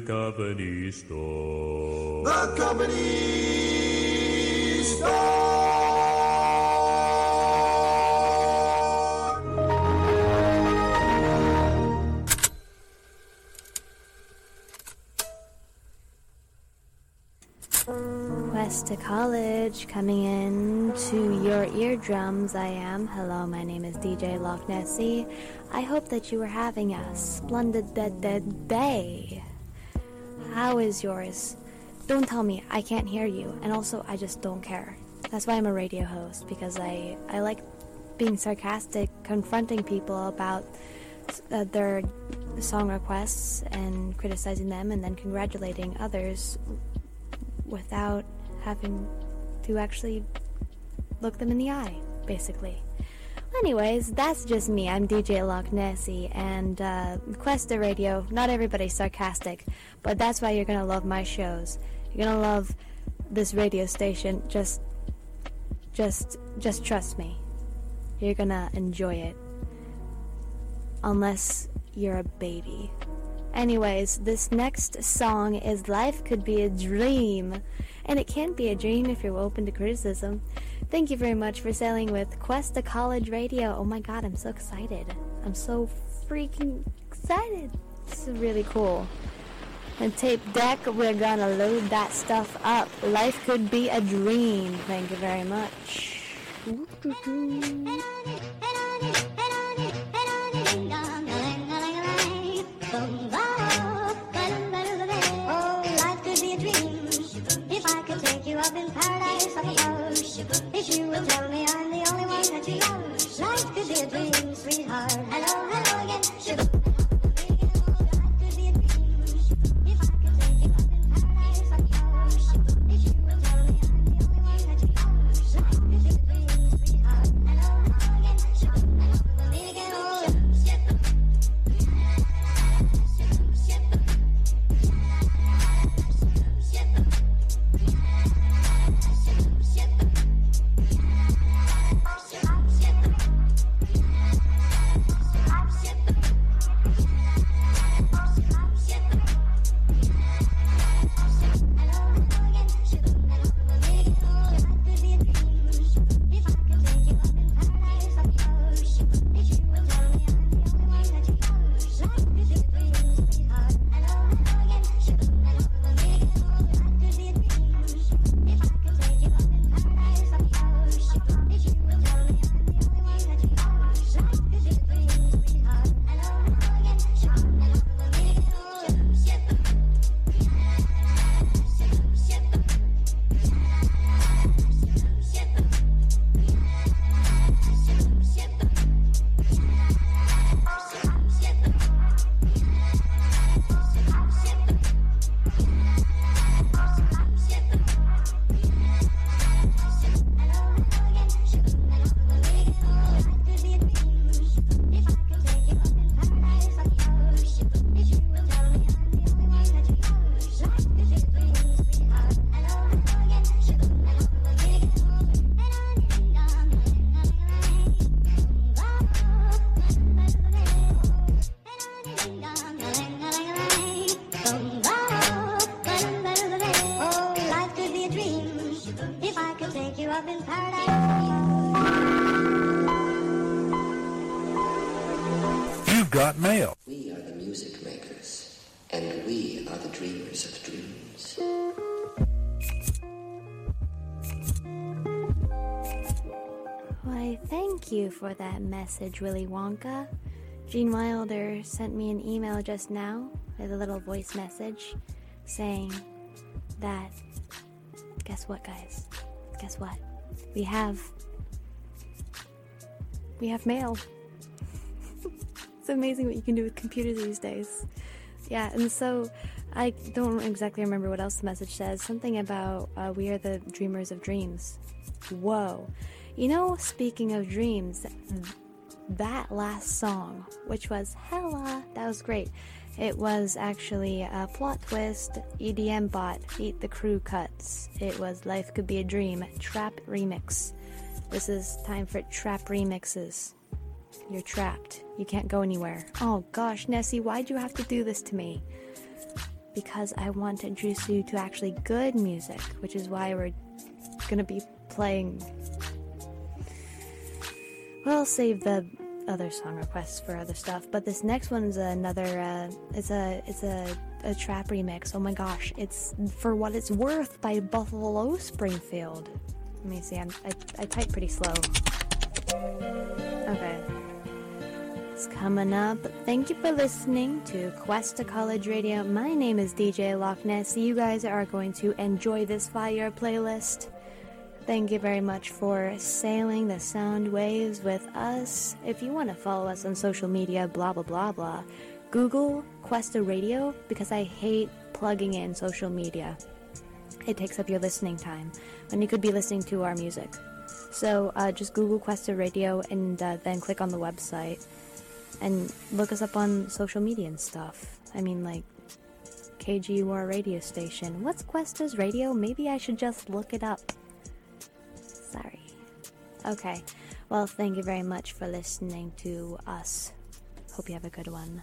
the company store. The company store. Cuesta College coming in to your eardrums. I am. Hello, my name is DJ Loch Nessie. I hope that you are having a splendid dead dead day. How is yours? Don't tell me I can't hear you, and also I just don't care. That's why I'm a radio host because I I like being sarcastic, confronting people about uh, their song requests and criticizing them, and then congratulating others without having to actually look them in the eye, basically. Anyways, that's just me. I'm DJ Loch Nessie, and uh, Cuesta Radio. Not everybody's sarcastic, but that's why you're gonna love my shows. You're gonna love this radio station. Just, just, just trust me. You're gonna enjoy it. Unless you're a baby. Anyways, this next song is Life Could Be a Dream. And it can't be a dream if you're open to criticism. Thank you very much for sailing with Cuesta College Radio. Oh my god, I'm so excited. I'm so freaking excited. This is really cool. And tape deck, we're gonna load that stuff up. Life could be a dream. Thank you very much. Oh, life could be a dream if I could take you up in paradise, I If you would tell me I'm the only one that you love, life could be a dream, sweetheart. Hello, hello again. Life for that message, Willy Wonka. Gene Wilder sent me an email just now with a little voice message saying that, guess what, guys? Guess what? We have. We have mail. it's amazing what you can do with computers these days. Yeah, and so I don't exactly remember what else the message says. Something about uh, we are the dreamers of dreams. Whoa. You know, speaking of dreams, that last song, which was Hella, that was great. It was actually a plot twist, EDM bot, Eat the Crew cuts. It was Life Could Be a Dream, Trap Remix. This is time for trap remixes. You're trapped. You can't go anywhere. Oh gosh, Nessie, why'd you have to do this to me? because I want to introduce you to actually good music, which is why we're gonna be playing. Well, I'll save the other song requests for other stuff, but this next one's another. Uh, it's a it's a, a trap remix. Oh my gosh! It's for what it's worth by Buffalo Springfield. Let me see. I'm, I I type pretty slow. Okay. It's coming up. Thank you for listening to Cuesta College Radio. My name is DJ Loch Ness. You guys are going to enjoy this fire playlist. Thank you very much for sailing the sound waves with us. If you want to follow us on social media, blah blah blah blah, Google Cuesta Radio because I hate plugging in social media. It takes up your listening time when you could be listening to our music. So uh, just Google Cuesta Radio and uh, then click on the website and look us up on social media and stuff. I mean, like KGUR radio station. What's Cuesta's radio? Maybe I should just look it up. Sorry. Okay. Well, thank you very much for listening to us. Hope you have a good one.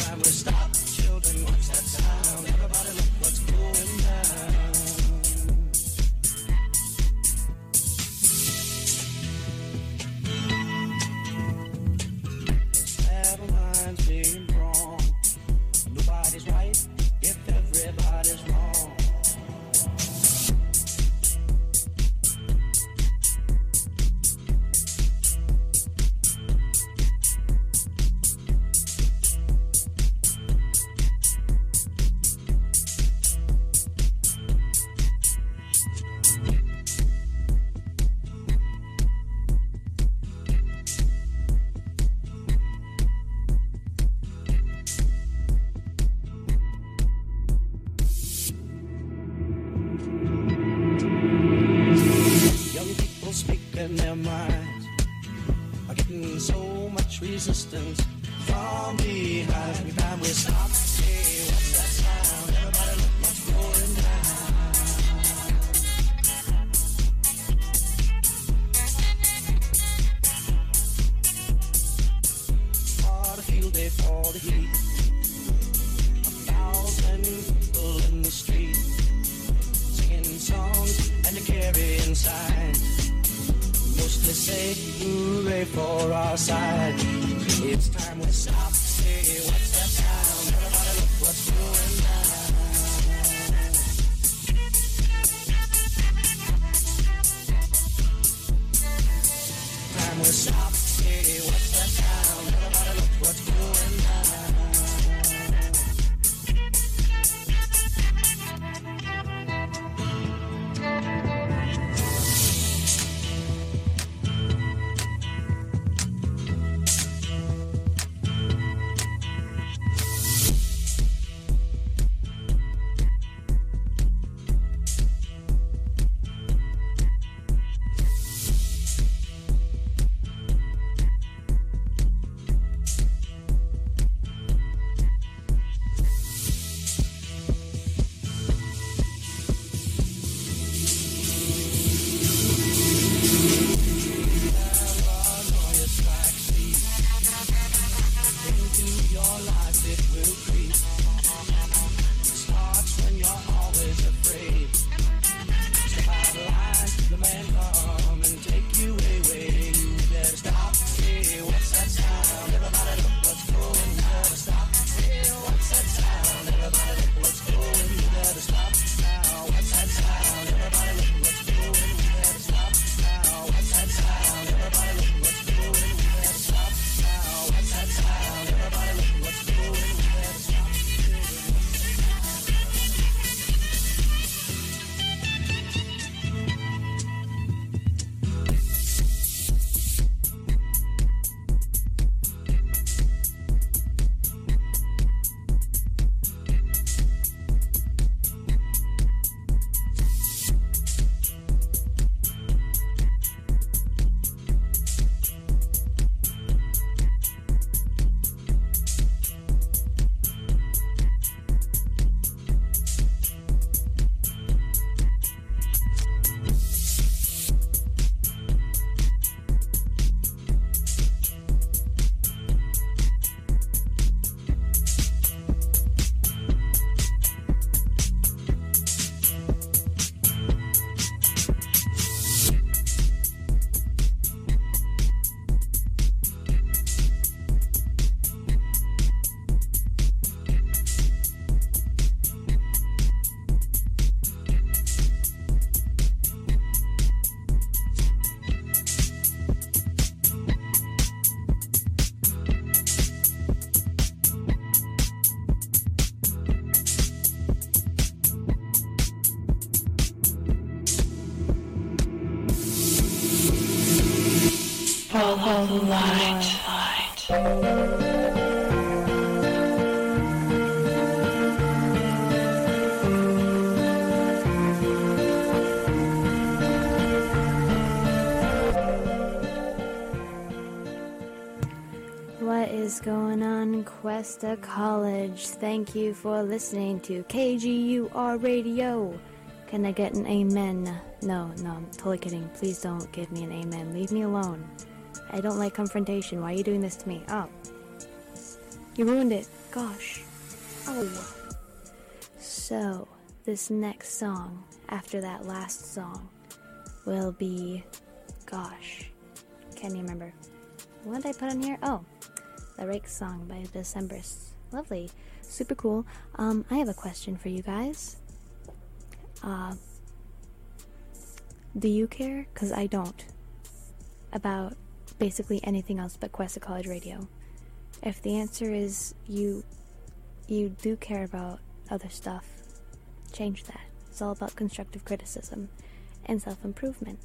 Young What is going on, Cuesta College? Thank you for listening to KGUR Radio. Can I get an amen? No, no, I'm totally kidding. Please don't give me an amen. Leave me alone. I don't like confrontation. Why are you doing this to me? Oh. You ruined it. Gosh. Oh. So, this next song, after that last song, will be. Gosh. Can't even remember. What did I put on here? Oh. The Rake song by Decemberists. Lovely. Super cool. Um, I have a question for you guys. Uh, do you care? Because I don't. About basically anything else but Cuesta College Radio. If the answer is you, you do care about other stuff, change that. It's all about constructive criticism and self improvement.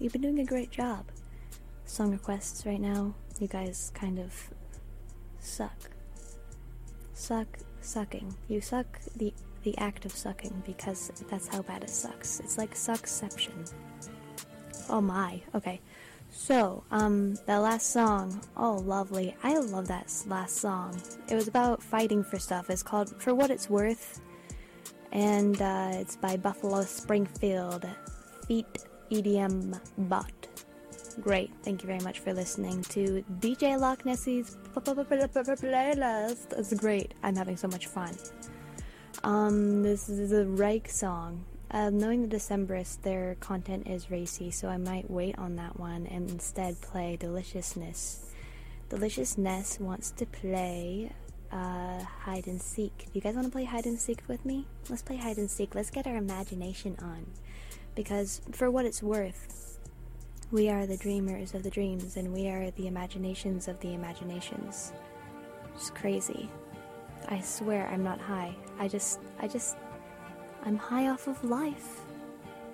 You've been doing a great job. Song requests right now, you guys kind of suck. Suck, sucking. You suck the the act of sucking because that's how bad it sucks. It's like suckception. Oh my. Okay. So, um, that last song, oh, lovely. I love that last song. It was about fighting for stuff. It's called For What It's Worth, and uh, it's by Buffalo Springfield. Feet EDM Bot. Great. Thank you very much for listening to DJ Loch Nessie's playlist. It's great. I'm having so much fun. Um, this is a Reich song. Uh, knowing the Decemberists, their content is racy, so I might wait on that one and instead play Deliciousness. Deliciousness wants to play uh, hide and seek. Do you guys want to play hide and seek with me? Let's play hide and seek. Let's get our imagination on. Because, for what it's worth, we are the dreamers of the dreams, and we are the imaginations of the imaginations. It's crazy. I swear I'm not high. I just, I just, I'm high off of life.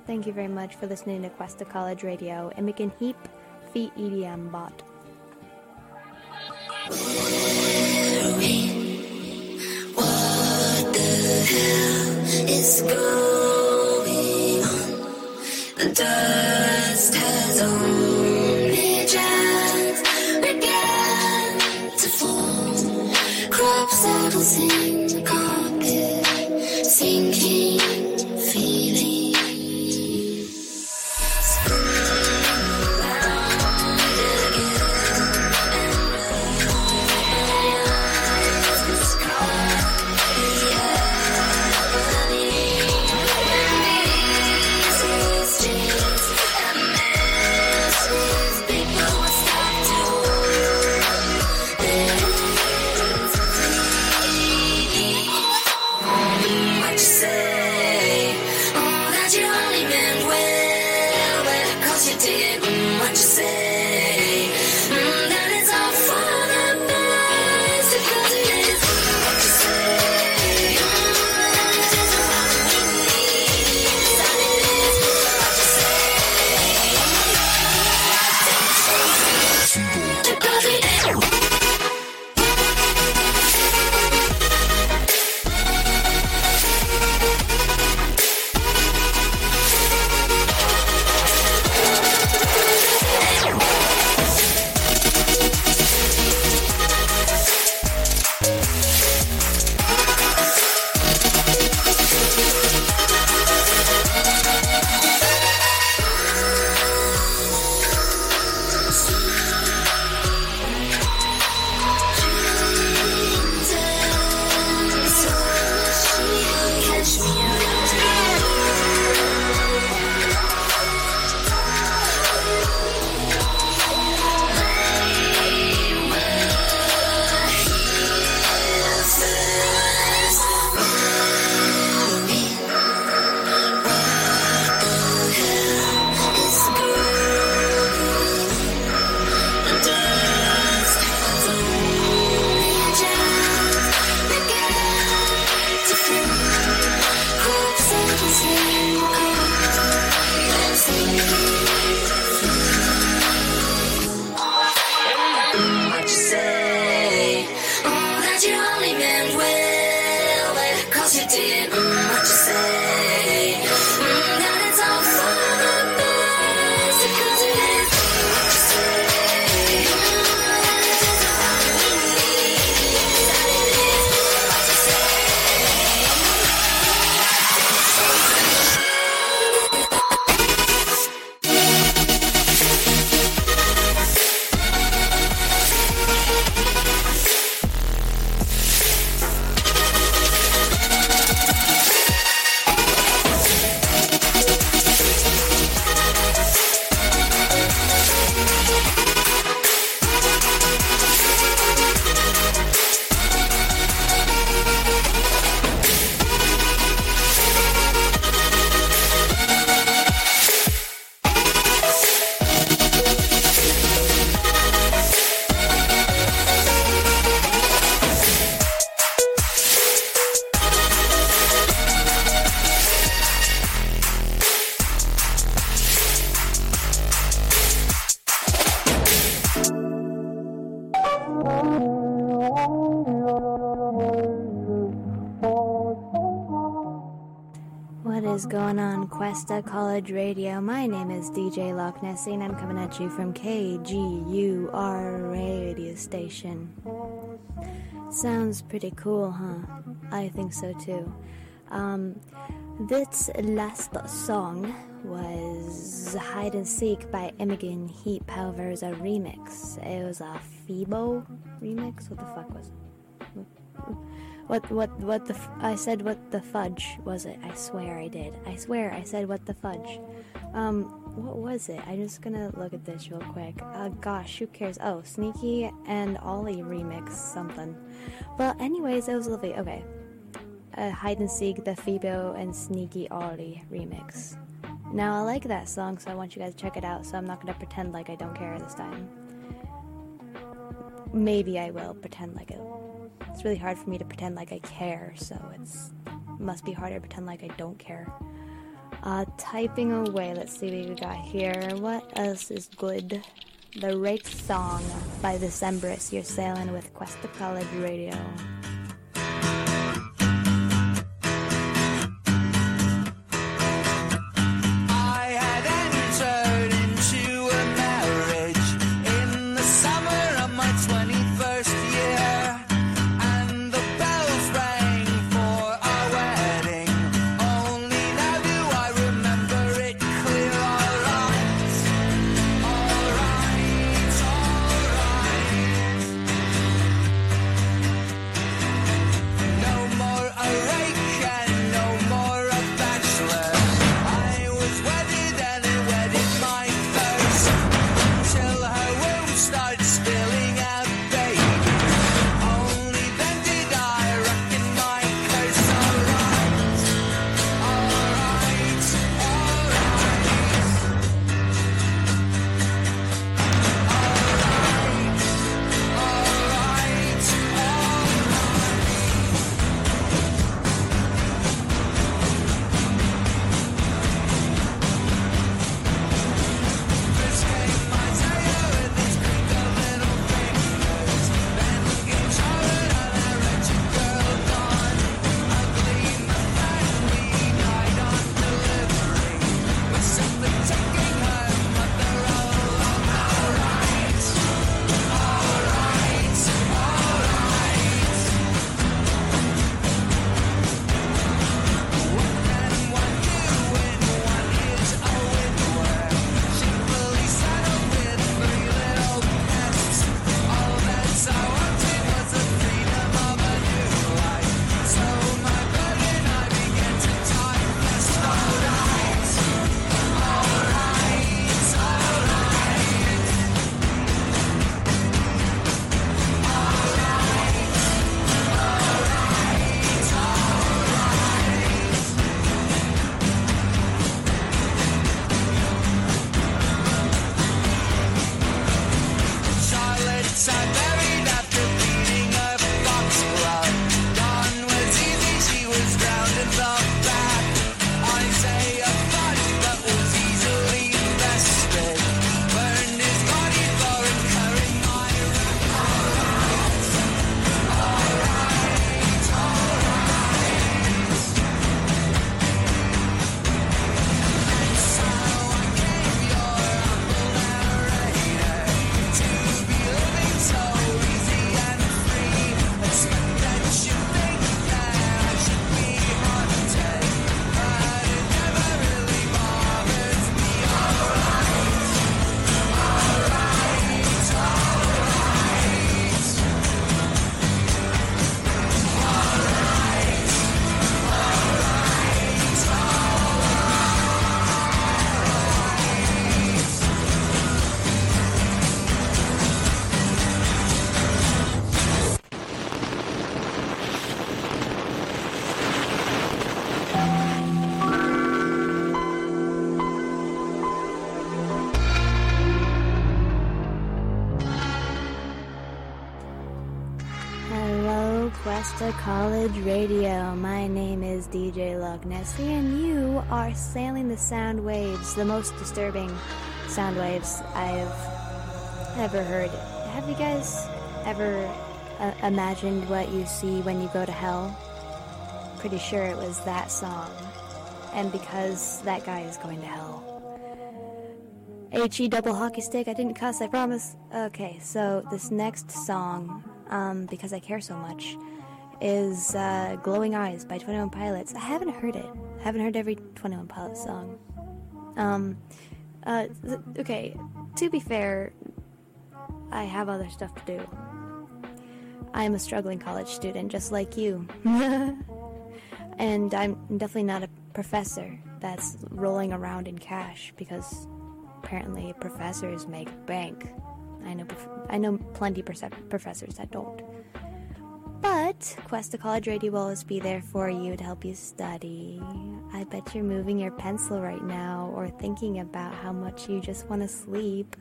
Thank you very much for listening to Cuesta College Radio and making Heap Feet EDM Bot. What the hell is going on. The dust has only just begun to fall. Crop circles in going on Cuesta College Radio? My name is DJ Loch Nessie and I'm coming at you from KGUR radio station. Sounds pretty cool, huh? I think so too. Um, this last song was Hide and Seek by Imogen Heap Powers, a remix. It was a Phoebo remix? What the fuck was it? What what what the f- I said what the fudge was it? I swear I did. I swear I said what the fudge. Um what was it? I'm just gonna look at this real quick. Uh gosh, who cares? Oh, Sneaky and Ollie remix something. Well, anyways, it was lovely. Okay. Uh, hide and seek the Phoebo and Sneaky Ollie remix. Now I like that song, so I want you guys to check it out. So I'm not gonna pretend like I don't care this time. Maybe I will pretend like it. It's really hard for me to pretend like I care, so it's must be harder to pretend like I don't care. Uh, typing away. Let's see what we got here. What else is good? The Rake Song by Decemberist. You're sailing with Cuesta College Radio. Cuesta College Radio. My name is DJ Loch Nessie, and you are sailing the sound waves, the most disturbing sound waves I've ever heard. Have you guys ever uh, imagined what you see when you go to hell? Pretty sure it was that song. and because that guy is going to hell. HE double hockey stick. I didn't cuss, I promise. Okay, so this next song, um, because I care so much, is uh, Glowing Eyes by 21 Pilots. I haven't heard it. I haven't heard every 21 Pilots song. Um, uh, th- okay, to be fair, I have other stuff to do. I am a struggling college student, just like you. and I'm definitely not a professor that's rolling around in cash because apparently professors make bank. I know, I know plenty professors that don't. But Cuesta College Radio will always be there for you to help you study. I bet you're moving your pencil right now or thinking about how much you just want to sleep.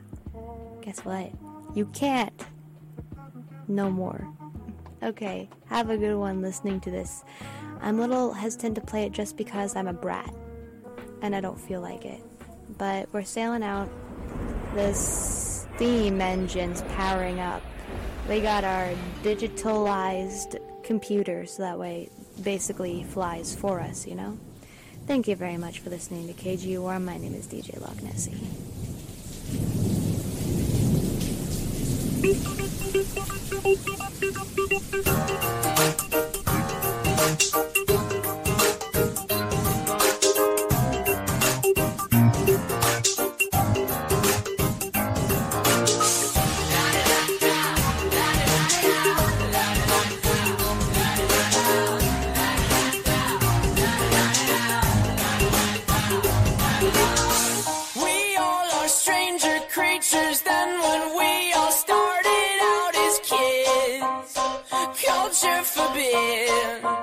Guess what? You can't. No more. Okay, have a good one listening to this. I'm a little hesitant to play it just because I'm a brat and I don't feel like it. But we're sailing out. The steam engine's powering up. We got our digitalized computer so that way basically flies for us, you know? Thank you very much for listening to KGUR. My name is DJ Loch Nessie. Culture forbids.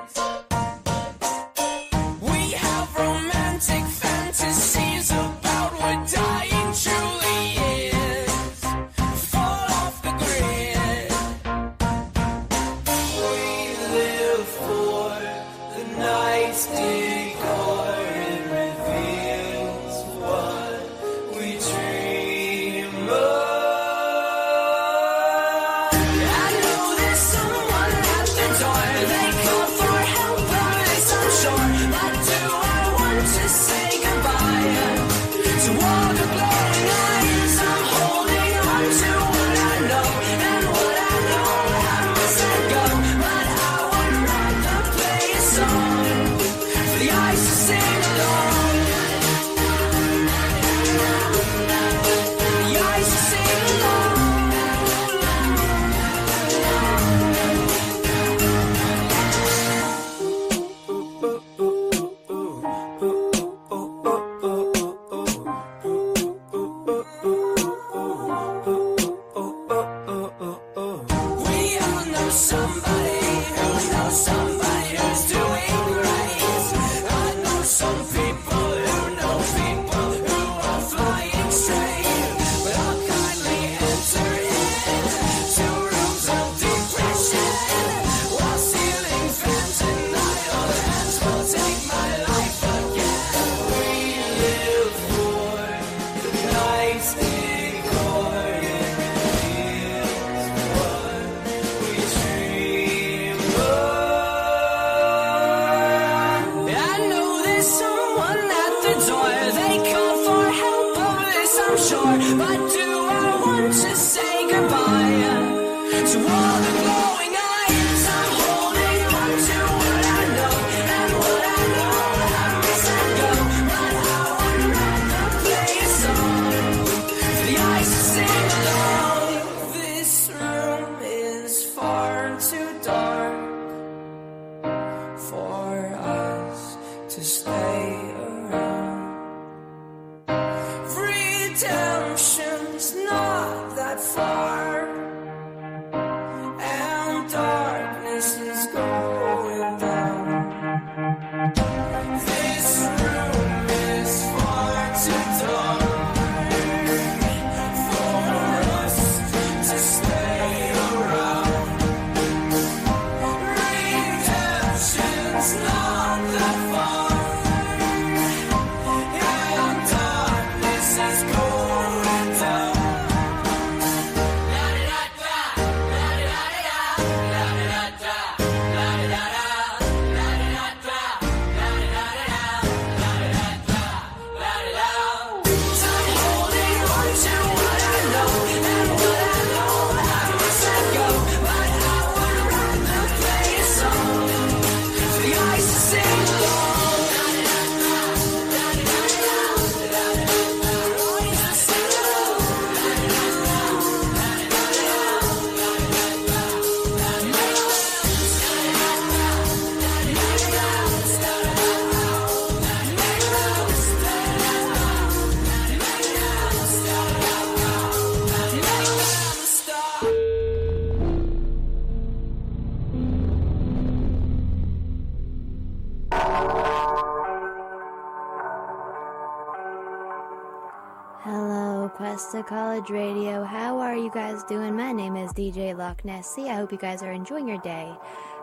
College Radio. How are you guys doing? My name is DJ Loch Nessie. I hope you guys are enjoying your day.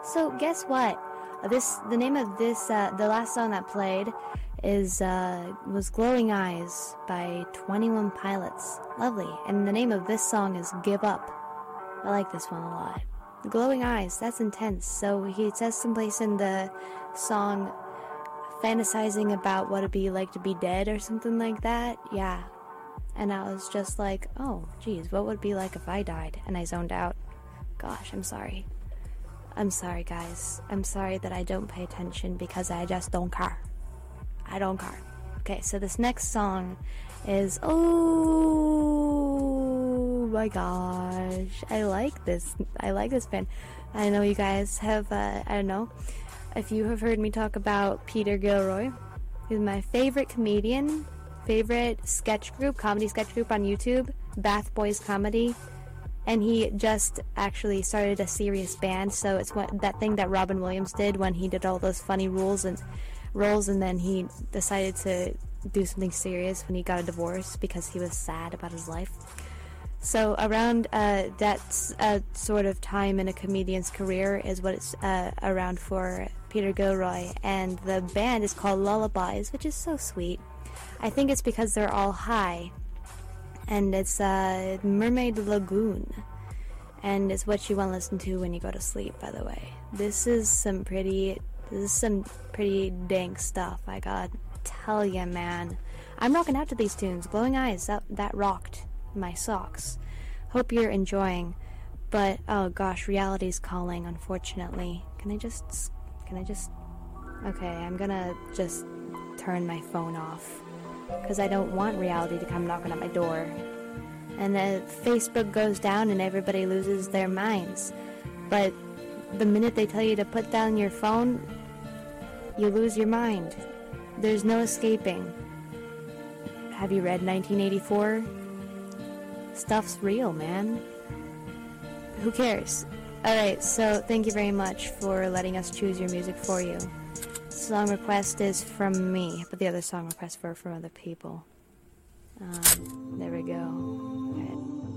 So, guess what? This the name of this uh, the last song that played is uh, was "Glowing Eyes" by Twenty One Pilots. Lovely. And the name of this song is "Give Up." I like this one a lot. Glowing eyes. That's intense. So he says someplace in the song fantasizing about what it'd be like to be dead or something like that. Yeah. And I was just like, oh, geez, what would it be like if I died? And I zoned out. Gosh, I'm sorry. I'm sorry, guys. I'm sorry that I don't pay attention because I just don't care. I don't care. Okay, so this next song is oh my gosh, I like this. I like this band. I know you guys have. Uh, I don't know if you have heard me talk about Peter Gilroy. He's my favorite comedian, favorite sketch group, comedy sketch group on YouTube, Bath Boys Comedy. And he just actually started a serious band, so it's what that thing that Robin Williams did when he did all those funny rules and roles, and then he decided to do something serious when he got a divorce because he was sad about his life. So around uh, that uh, sort of time in a comedian's career is what it's uh, around for Peter Gilroy, and the band is called Lullabies, which is so sweet. I think it's because they're all high, and it's uh, Mermaid Lagoon, and it's what you want to listen to when you go to sleep. By the way, this is some pretty, this is some pretty dank stuff. I got to tell ya, man. I'm rocking out to these tunes. Glowing Eyes, that, that rocked my socks. Hope you're enjoying. But, oh gosh, reality's calling, unfortunately. Can I just. Can I just. Okay, I'm gonna just turn my phone off. Because I don't want reality to come knocking at my door. And Facebook goes down and everybody loses their minds. But the minute they tell you to put down your phone, you lose your mind. There's no escaping. Have you read 1984? Stuff's real, man. Who cares? Alright, so thank you very much for letting us choose your music for you. Song request is from me, but the other song requests were from other people. Um, there we go.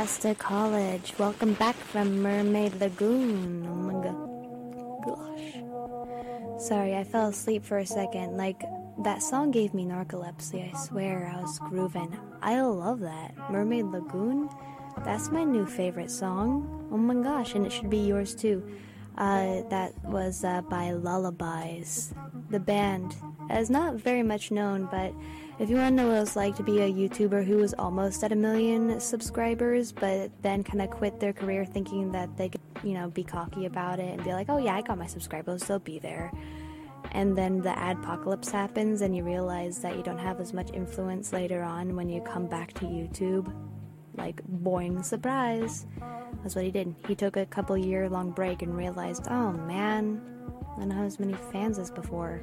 Cuesta College. Welcome back from Mermaid Lagoon. Oh my god. Gosh. Sorry, I fell asleep for a second. Like, that song gave me narcolepsy, I swear. I was grooving. I love that. Mermaid Lagoon? That's my new favorite song. Oh my gosh, and it should be yours too. Uh, that was uh, by Lullabies. The band is not very much known, but if you want to know what it's like to be a YouTuber who was almost at a million subscribers, but then kind of quit their career thinking that they could, you know, be cocky about it and be like, oh yeah, I got my subscribers, they'll be there. And then the adpocalypse happens, and you realize that you don't have as much influence later on when you come back to YouTube. Like, boing, surprise. That's what he did. He took a couple year long break and realized, oh man, I don't have as many fans as before.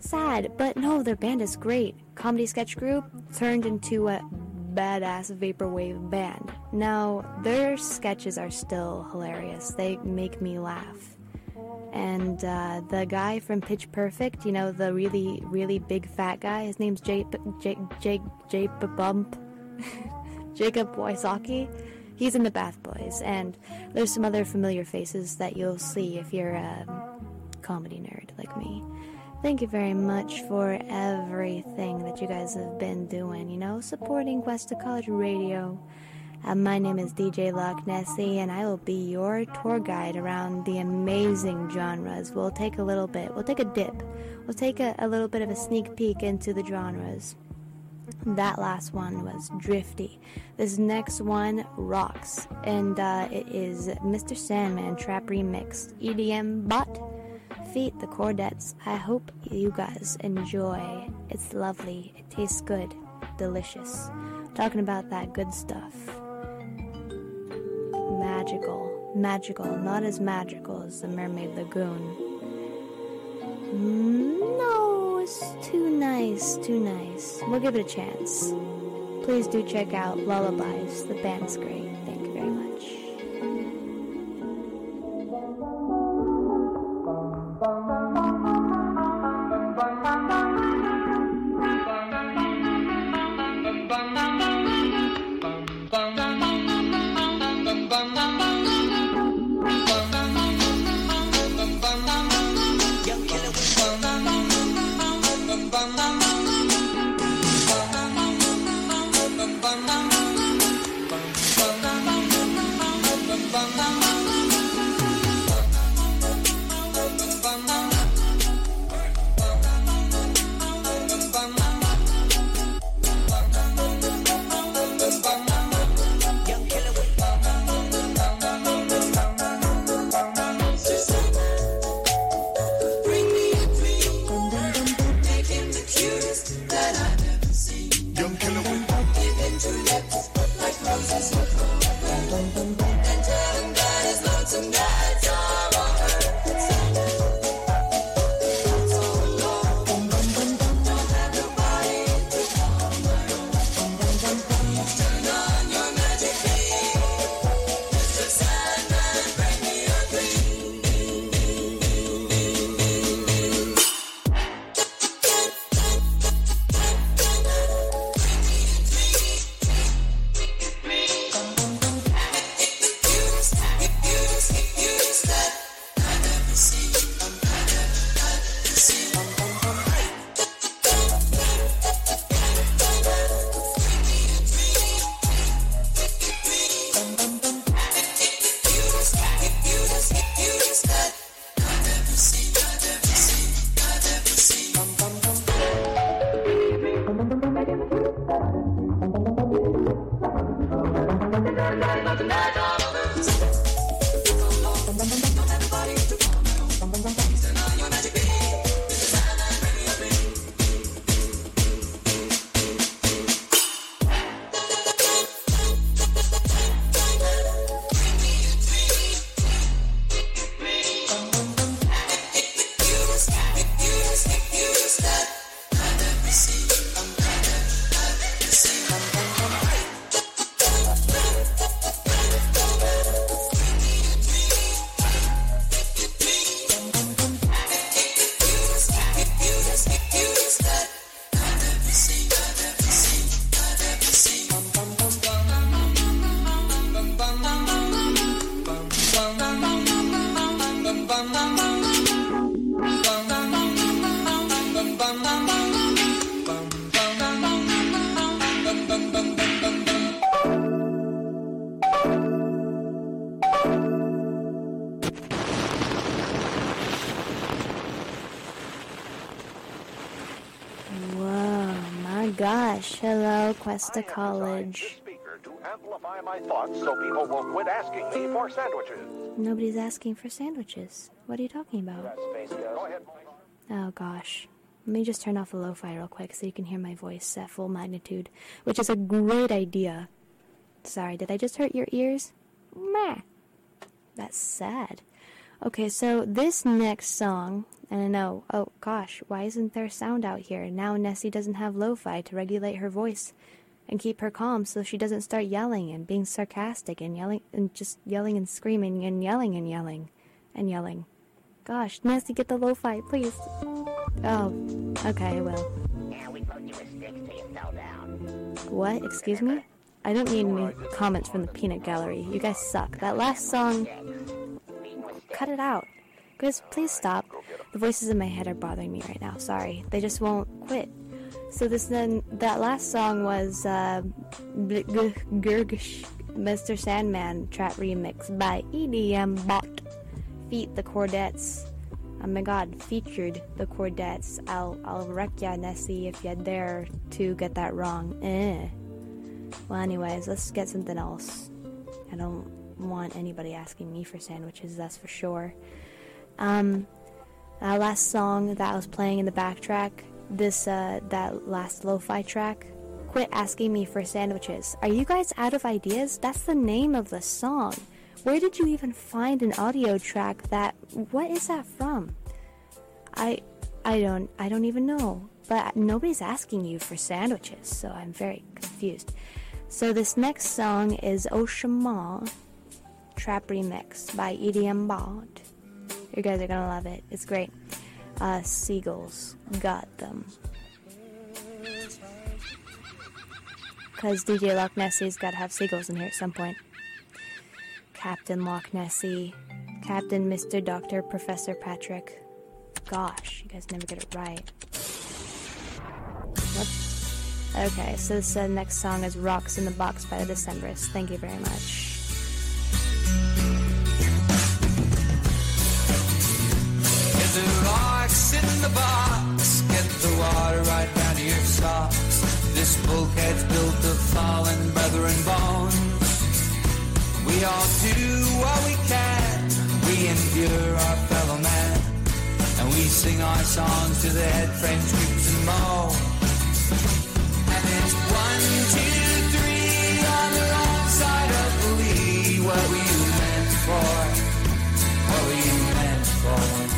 Sad, but no, their band is great. Comedy sketch group turned into a badass vaporwave band. Now, their sketches are still hilarious. They make me laugh. And uh, the guy from Pitch Perfect, you know, the really, really big fat guy, his name's Jake, Jake, Jake, Jake Bump, Jacob Wysocki. He's in the Bath Boys, and there's some other familiar faces that you'll see if you're a comedy nerd like me. Thank you very much for everything that you guys have been doing, you know, supporting Cuesta College Radio. Uh, my name is DJ Loch Nessie, and I will be your tour guide around the amazing genres. We'll take a little bit, we'll take a dip, we'll take a, a little bit of a sneak peek into the genres. That last one was Drifty. This next one rocks, and uh, it is Mr. Sandman Trap Remix EDM Bot The Chordettes. I hope you guys enjoy. It's lovely. It tastes good. Delicious. Talking about that good stuff. Magical. Magical. Not as magical as the Mermaid Lagoon. No, it's too nice. Too nice. We'll give it a chance. Please do check out Lullabies. The band's great. Hello, Cuesta College. speaker to amplify my thoughts so people will quit asking me for sandwiches. Nobody's asking for sandwiches. What are you talking about? Oh gosh. Let me just turn off the lo-fi real quick so you can hear my voice at full magnitude, which is a great idea. Sorry, did I just hurt your ears? Meh. That's sad. Okay, so this next song, and I know, oh gosh, why isn't there sound out here? Now Nessie doesn't have lo-fi to regulate her voice and keep her calm so she doesn't start yelling and being sarcastic and yelling and just yelling and screaming and yelling and yelling and yelling. Gosh, Nessie, get the lo-fi, please. Oh, okay, I will. What? Excuse me? I don't need any comments from the peanut gallery. You guys suck. That last song. Cut it out. Guys, please stop. The voices in my head are bothering me right now. Sorry. They just won't quit. So this then that last song was uh, Mr. Sandman trap remix by EDM Bot. Feat the Chordettes. Oh my god, featured the Chordettes. I'll I'll wreck ya, Nessie, if you dare to get that wrong. Eh. Well, anyways, let's get something else. I don't want anybody asking me for sandwiches, that's for sure. Um, that last song that I was playing in the backtrack, this uh, that last lo-fi track. Quit asking me for sandwiches. Are you guys out of ideas? That's the name of the song. Where did you even find an audio track that? What is that from? I, I don't, I don't even know. But nobody's asking you for sandwiches, so I'm very confused. So this next song is Oshama Trap Remix by EDM Bot. You guys are gonna love it. It's great. Uh, seagulls got them. Cause DJ Loch Nessie's gotta have seagulls in here at some point. Captain Loch Nessie, Captain Mr. Doctor Professor Patrick. Gosh, you guys never get it right. Okay, so this uh, next song is Rox in the Box by the Decemberists. Thank you very much. The rocks in the box. Get the water right down to your socks. This bulkhead's built of fallen brethren bones. We all do what we can. We endure our fellow man. And we sing our songs to the head French creeps and moan. And it's one, two, three on the wrong side of the lee. What were you meant for? What were you meant for?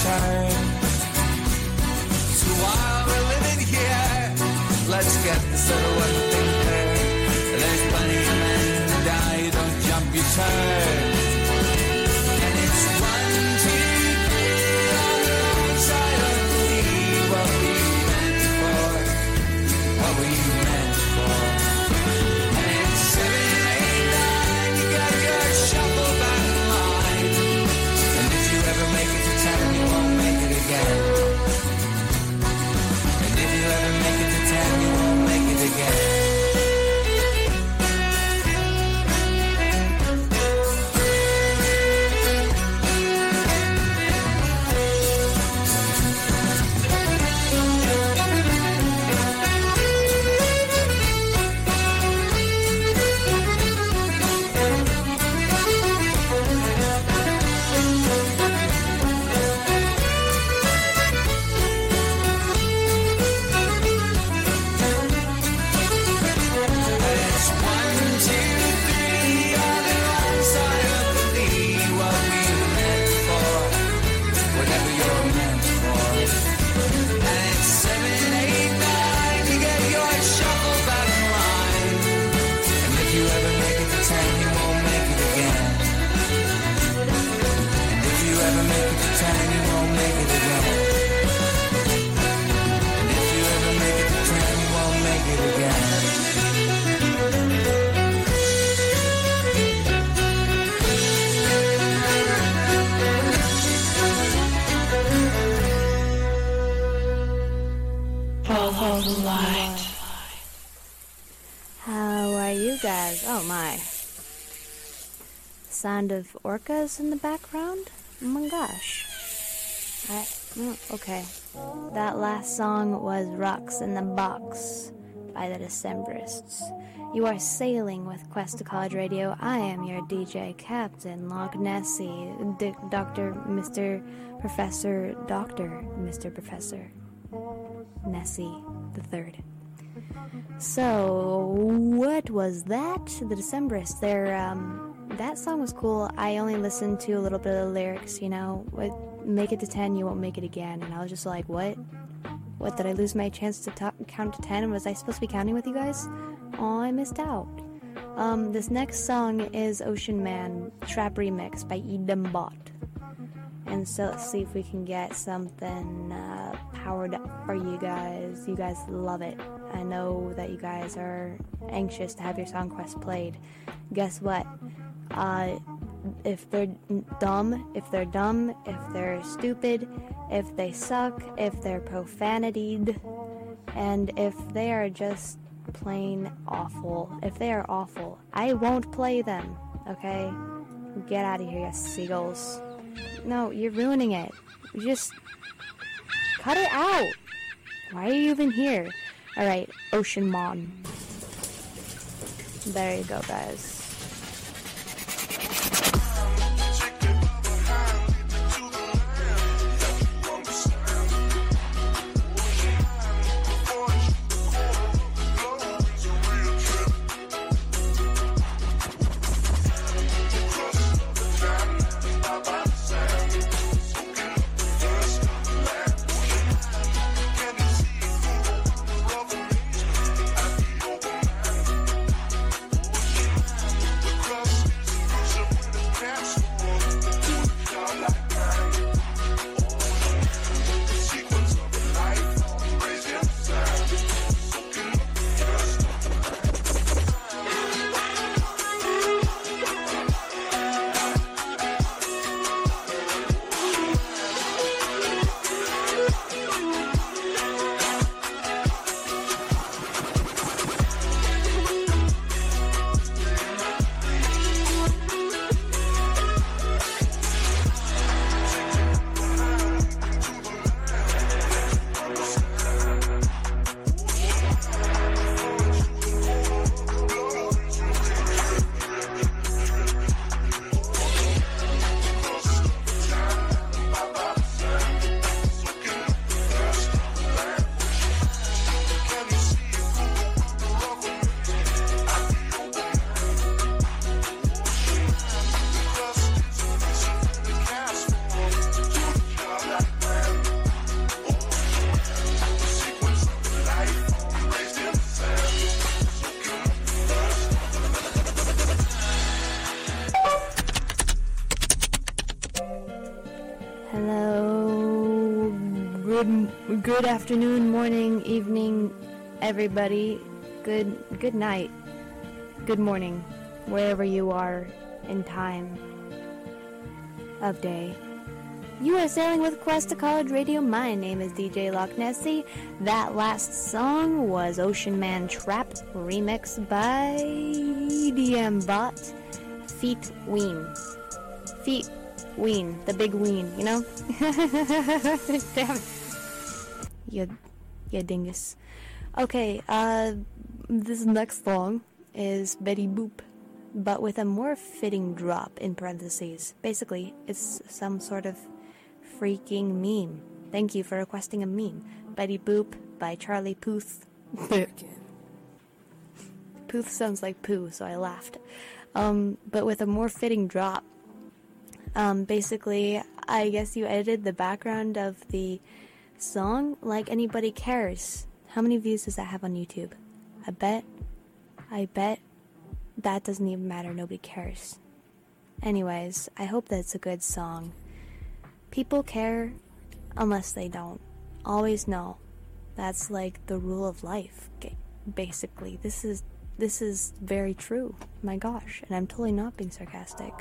return. So while we're living here, let's get this little one thing clear. There's plenty of men who die, don't jump your turn. Orcas in the background? Oh my gosh. I, mm, okay. That last song was Rox in the Box by the Decemberists. You are sailing with Cuesta College Radio. I am your DJ Captain Loch Nessie, D- Dr. Mr. Professor, Dr. Mr. Professor Nessie the Third. So, what was that? The Decemberists. Their um, that song was cool. I only listened to a little bit of the lyrics. You know, with make it to ten, you won't make it again. And I was just like, what? What did I lose my chance to ta- count to ten? Was I supposed to be counting with you guys? Oh, I missed out. Um, this next song is Ocean Man Trap Remix by EDM Bot. And so let's see if we can get something uh, powered up for you guys. You guys love it. I know that you guys are anxious to have your song quest played. Guess what? Uh, if they're dumb, if they're dumb, if they're stupid, if they suck, if they're profanitied, and if they are just plain awful, if they are awful, I won't play them, okay? Get out of here, you seagulls. No, you're ruining it. You just cut it out. Why are you even here? Alright, Ocean Mon. There you go, guys. Evening, everybody. Good good night, good morning, wherever you are in time of day. You are sailing with Cuesta College Radio. My name is DJ Loch Nessie. That last song was Ocean Man Trapped, remixed by DM Bot, Feet Ween. Feet Ween, the big ween, you know? Damn it. You, you dingus. Okay, uh, this next song is Betty Boop, but with a more fitting drop in parentheses. Basically, it's some sort of freaking meme. Thank you for requesting a meme. Betty Boop by Charlie Puth. Puth sounds like poo, so I laughed. Um, but with a more fitting drop. Um, basically, I guess you edited the background of the song like anybody cares. How many views does that have on YouTube? I bet, I bet that doesn't even matter. Nobody cares. Anyways, I hope that's a good song. People care unless they don't. Always know. That's like the rule of life. Basically, this is this is very true. My gosh, and I'm totally not being sarcastic.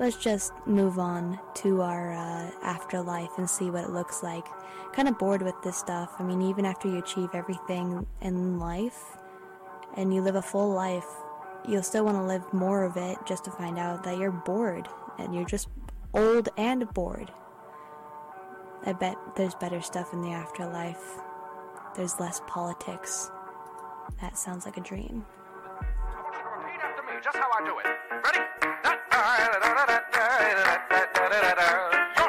Let's just move on to our uh, afterlife and see what it looks like. Kind of bored with this stuff. I mean, even after you achieve everything in life and you live a full life, you'll still want to live more of it just to find out that you're bored and you're just old and bored. I bet there's better stuff in the afterlife. There's less politics. That sounds like a dream. Repeat after me, just how I do it. Ready? Your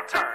turn.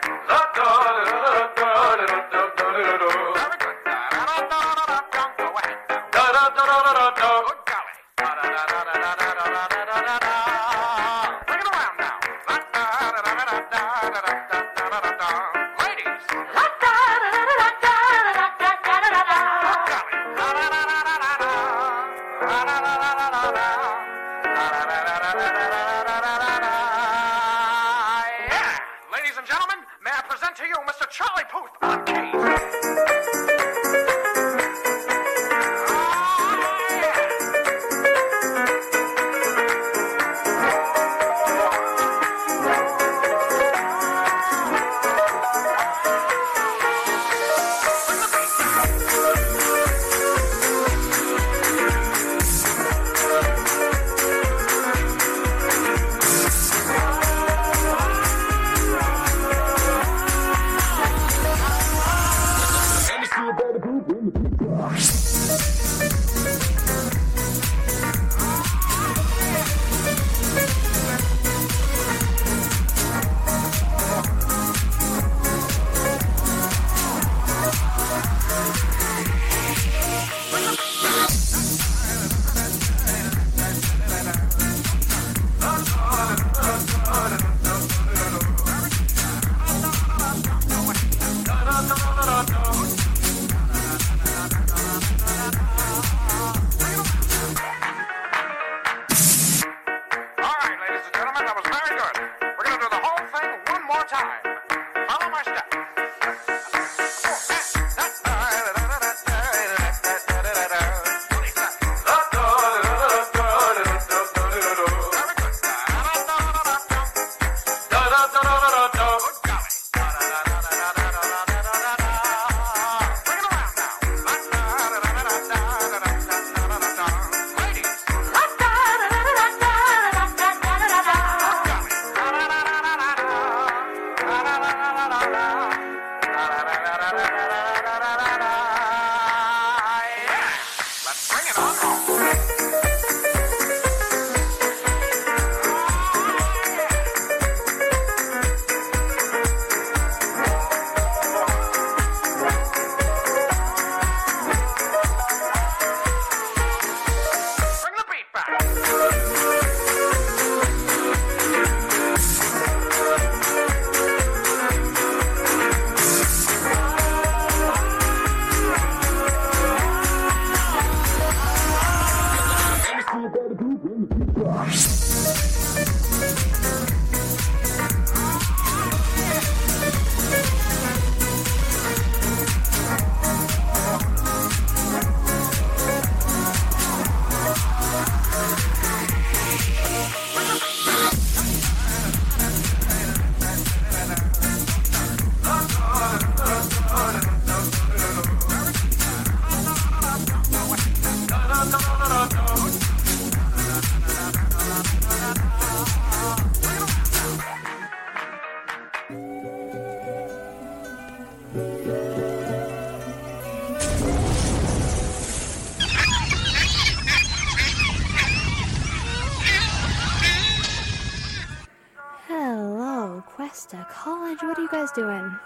Hello, College. What are you guys doing?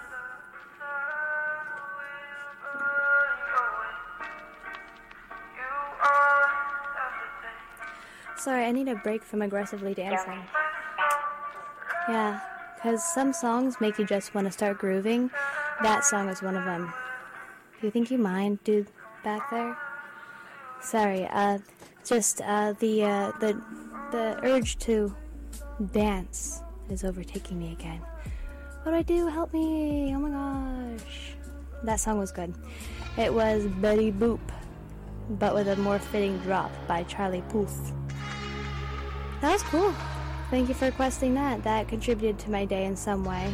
Sorry, I need a break from aggressively dancing. Yeah, because some songs make you just want to start grooving. That song is one of them. Do you think you mind, dude, back there? Sorry, uh, just uh, the uh, the the urge to dance is overtaking me again. What do I do? Help me! Oh my gosh, that song was good. It was Betty Boop, but with a more fitting drop by Charlie Puth. That was cool. Thank you for requesting that. That contributed to my day in some way.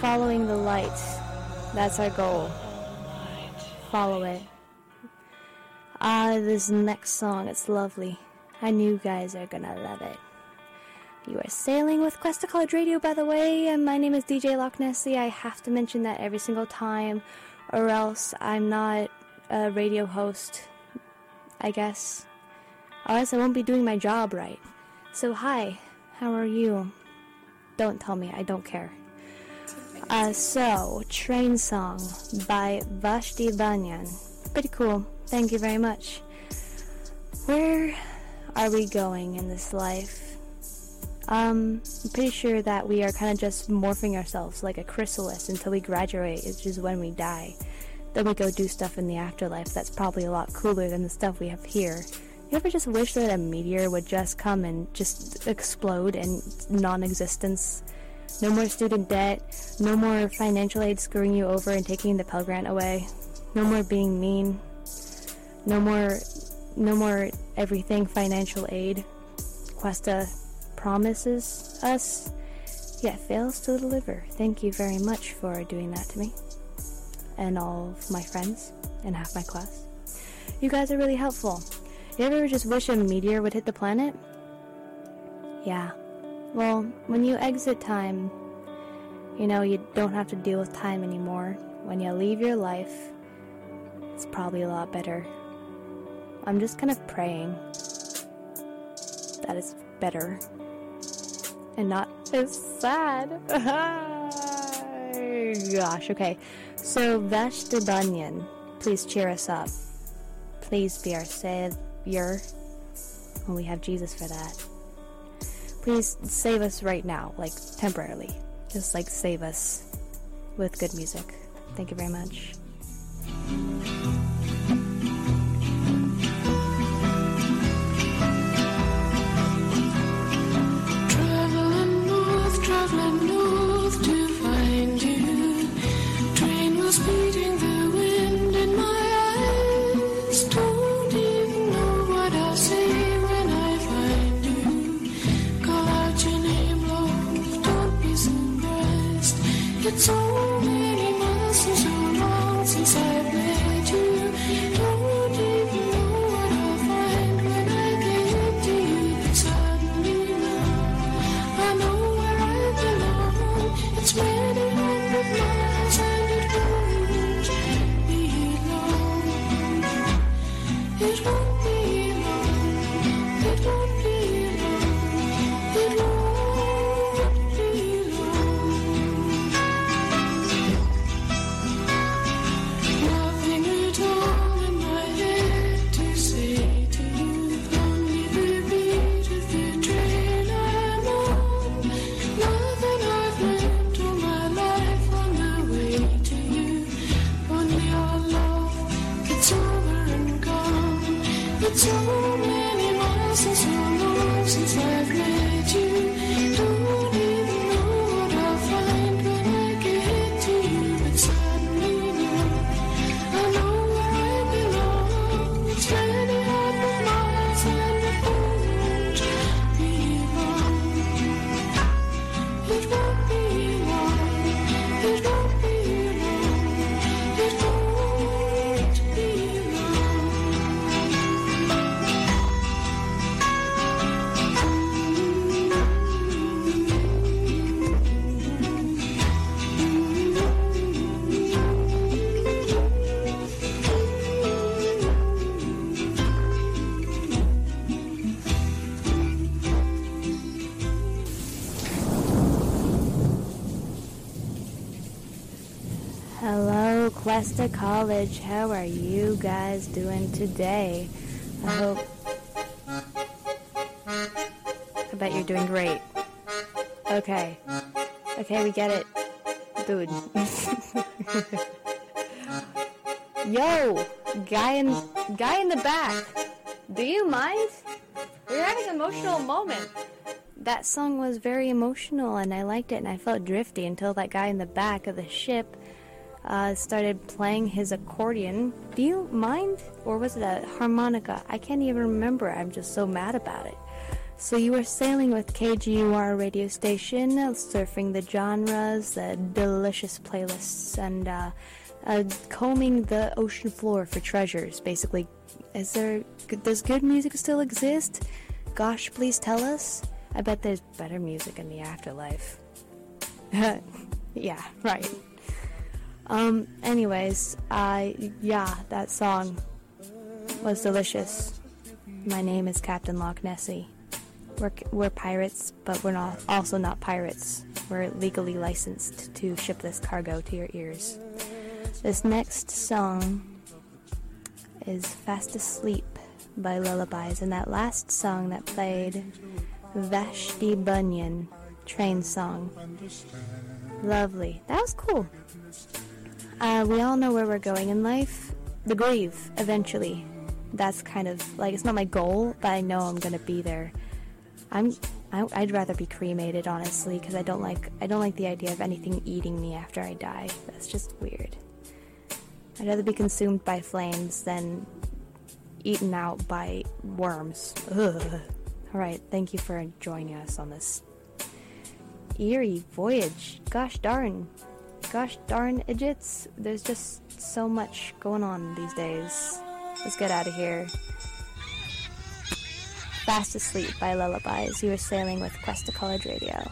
Following the light. That's our goal. Follow it. Ah, this next song, it's lovely. I knew you guys are gonna love it. You are sailing with Cuesta College Radio, by the way, and my name is DJ Loch Nessie. I have to mention that every single time, or else I'm not a radio host, I guess. Or else I won't be doing my job right. So, hi, how are you? Don't tell me, I don't care. Uh, so, Train Song by Vashti Bunyan. Pretty cool. Thank you very much. Where are we going in this life? Um, I'm pretty sure that we are kind of just morphing ourselves like a chrysalis until we graduate, which is when we die. Then we go do stuff in the afterlife that's probably a lot cooler than the stuff we have here. You ever just wish that a meteor would just come and just explode in non existence? No more student debt, no more financial aid screwing you over and taking the Pell Grant away, no more being mean, no more no more everything financial aid. Cuesta promises us, yet fails to deliver. Thank you very much for doing that to me. And all of my friends and half my class. You guys are really helpful. You ever just wish a meteor would hit the planet? Yeah. Well, when you exit time, you know, you don't have to deal with time anymore. When you leave your life, it's probably a lot better. I'm just kind of praying that it's better and not as sad. Gosh, okay. So, Vashti Bunyan, please cheer us up. Please be our savior. And we have Jesus for that. Please save us right now, like temporarily. Just like save us with good music. Thank you very much. Cuesta College. How are you guys doing today? I hope. I bet you're doing great. Okay. Okay, we get it. Dude. Yo! Guy in guy in the back. Do you mind? We're having an emotional moment. That song was very emotional and I liked it and I felt drifty until that guy in the back of the ship uh, started playing his accordion. Do you mind? Or was it a harmonica? I can't even remember. I'm just so mad about it. So you were sailing with KGUR radio station, uh, surfing the genres, the delicious playlists, and uh, uh, combing the ocean floor for treasures. Basically, Is there does good music still exist? Gosh, please tell us. I bet there's better music in the afterlife. yeah, right. Um, anyways, I yeah, that song was delicious. My name is Captain Loch Nessie. We're, we're pirates, but we're not also not pirates. We're legally licensed to ship this cargo to your ears. This next song is Fast Asleep by Lullabies, and that last song that played, Vashti Bunyan, train song. Lovely. That was cool. Uh, we all know where we're going in life. The grave, eventually. That's kind of like it's not my goal, but I know I'm gonna be there. I'm. I, I'd rather be cremated, honestly, because I don't like. I don't like the idea of anything eating me after I die. That's just weird. I'd rather be consumed by flames than eaten out by worms. Ugh. All right, thank you for joining us on this eerie voyage. Gosh darn. Gosh darn idiots. There's just so much going on these days. Let's get out of here. Fast Asleep by Lullabies. You are sailing with Cuesta College Radio.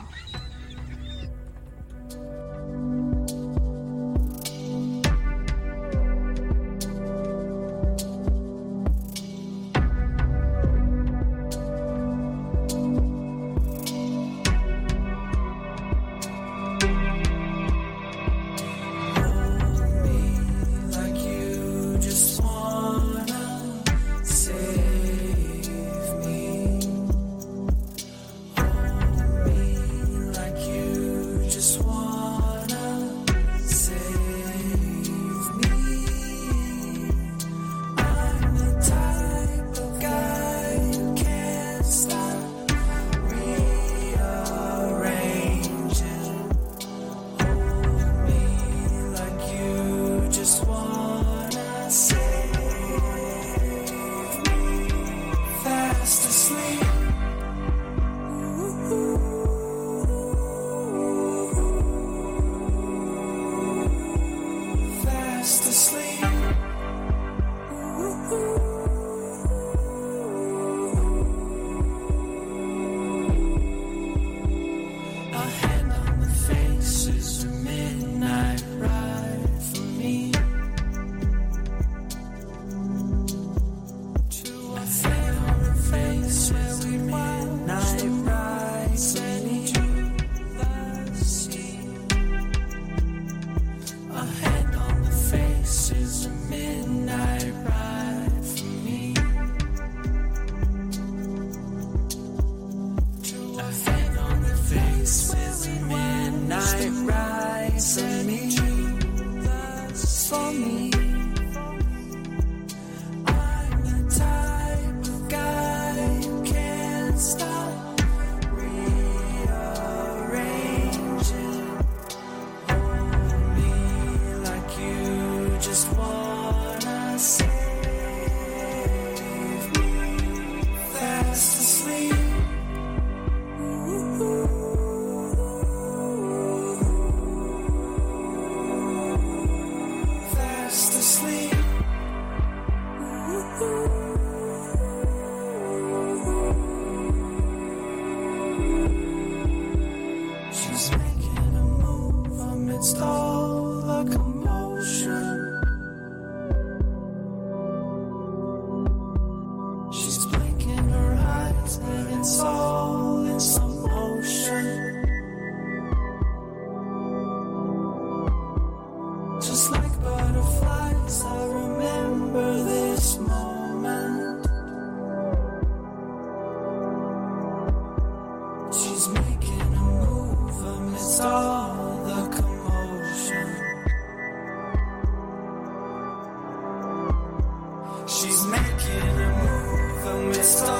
She's making a move amidst all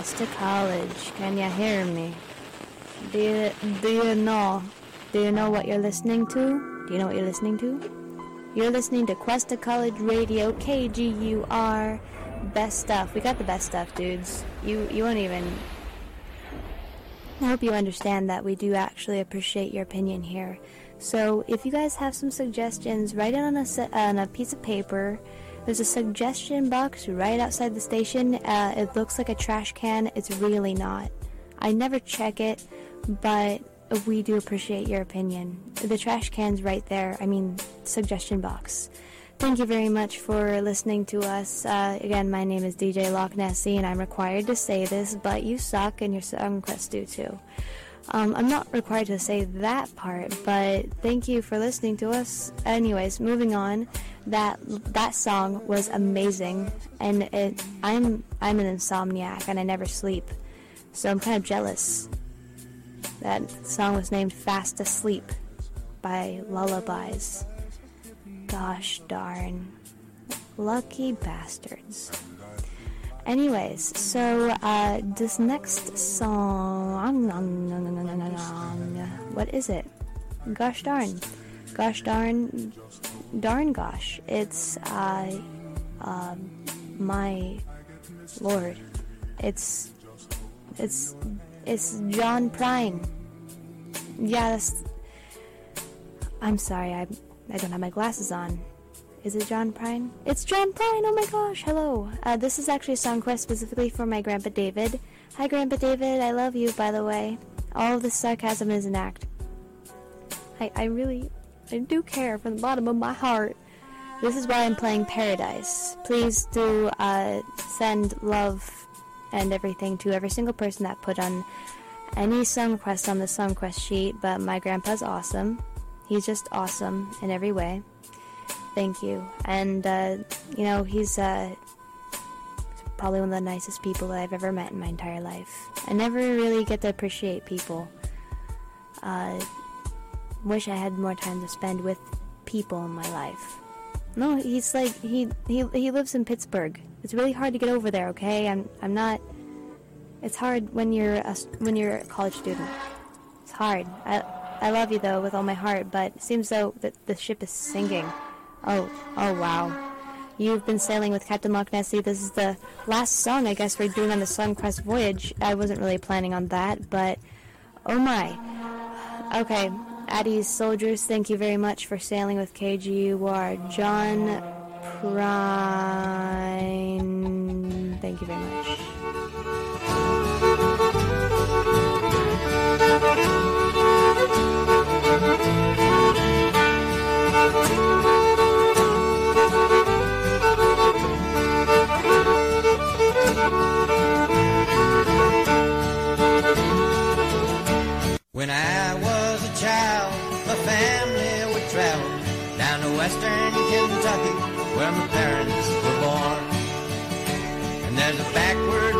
in Cuesta College. Can you hear me? Do you, do you know? Do you know what you're listening to? Do you know what you're listening to? You're listening to Cuesta College Radio, KGUR. Best stuff. We got the best stuff, dudes. You you won't even. I hope you understand that we do actually appreciate your opinion here. So if you guys have some suggestions, write it on a on a piece of paper. There's a suggestion box right outside the station. Uh, it looks like a trash can. It's really not. I never check it, but we do appreciate your opinion. The trash can's right there. I mean, suggestion box. Thank you very much for listening to us. Uh, again, my name is DJ Loch Nessie, and I'm required to say this, but you suck, and your song requests do too. Um, I'm not required to say that part, but thank you for listening to us. Anyways, moving on. That that song was amazing, and it I'm I'm an insomniac and I never sleep, so I'm kind of jealous. That song was named "Fast Asleep" by Lullabies. Gosh darn, lucky bastards. Anyways, so uh, this next song, what is it? Gosh darn, gosh darn, darn gosh! It's uh, um, my lord. It's it's it's John Prine. Yeah, that's. I'm sorry, I I don't have my glasses on. Is it John Prine? It's John Prine! Oh my gosh, hello! Uh, this is actually a song quest specifically for my Grandpa David. Hi, Grandpa David, I love you, by the way. All of this sarcasm is an act. I, I really, I do care from the bottom of my heart. This is why I'm playing Paradise. Please do uh, send love and everything to every single person that put on any song request on the song request sheet, but my grandpa's awesome. He's just awesome in every way. Thank you. And, uh, you know, he's uh, probably one of the nicest people that I've ever met in my entire life. I never really get to appreciate people. Uh, wish I had more time to spend with people in my life. No, he's like he he he lives in Pittsburgh. It's really hard to get over there. Okay, I'm I'm not. It's hard when you're a, when you're a college student. It's hard. I I love you though with all my heart, but it seems though that the ship is sinking. Oh oh wow. You've been sailing with Captain Loch Nessie. This is the last song I guess we're doing on the Sun Quest voyage. I wasn't really planning on that, but oh my. Okay, Addie's soldiers, thank you very much for sailing with KGUR. John Prine, thank you very much. When I was a child, my family would travel down to western Kentucky, where my parents were born. And there's a backwards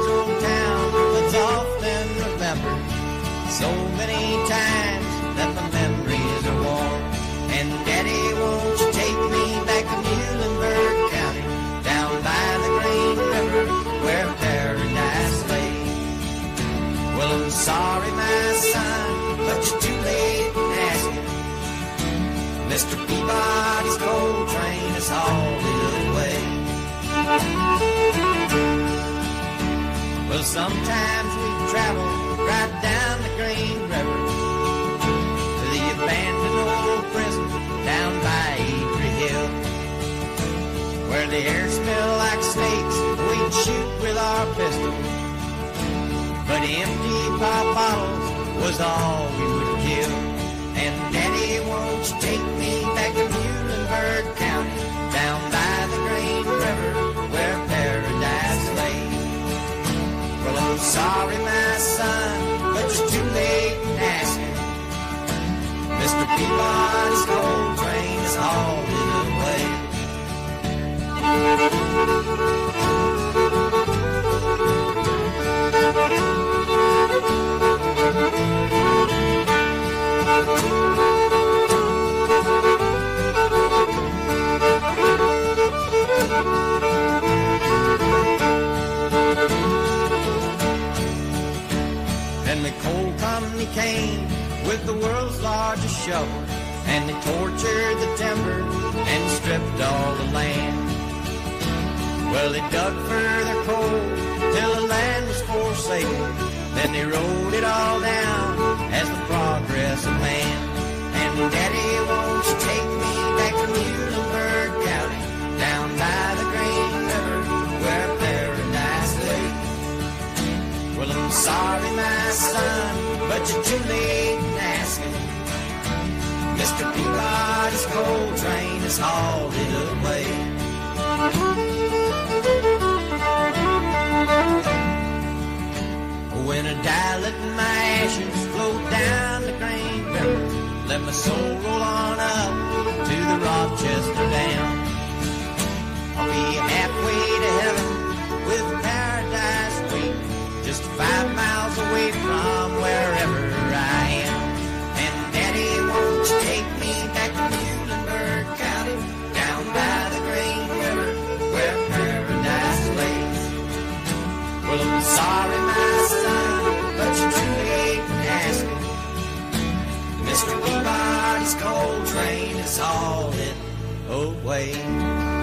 Mr. Peabody's coal train is hauled away. Well, sometimes we travel right down the Green River to the abandoned old prison down by Avery Hill, where the air smelled like snakes. We'd shoot with our pistols, but empty pop bottles was all we would kill. And Daddy, won't take sorry, my son, but you're too late in asking. Mr. Peabody's coal train is hauled away. Came with the world's largest shovel, and they tortured the timber and stripped all the land. Well, they dug for their coal till the land was forsaken. Then they wrote it all down as the progress of man. And Daddy, won't you take me back to Muhlenberg County, down by the Green River, where paradise lay? Well, I'm sorry, my son, but you're too late in asking. Mr. Peabody's coal train has hauled it away. When I die, let my ashes float down the Green River. Let my soul roll on up to the Rochester Dam. I'll be halfway to heaven with paradise waiting, just five miles away from Sorry, my son, but too late in asking. Mr. Peabody's coal train is hauled it away.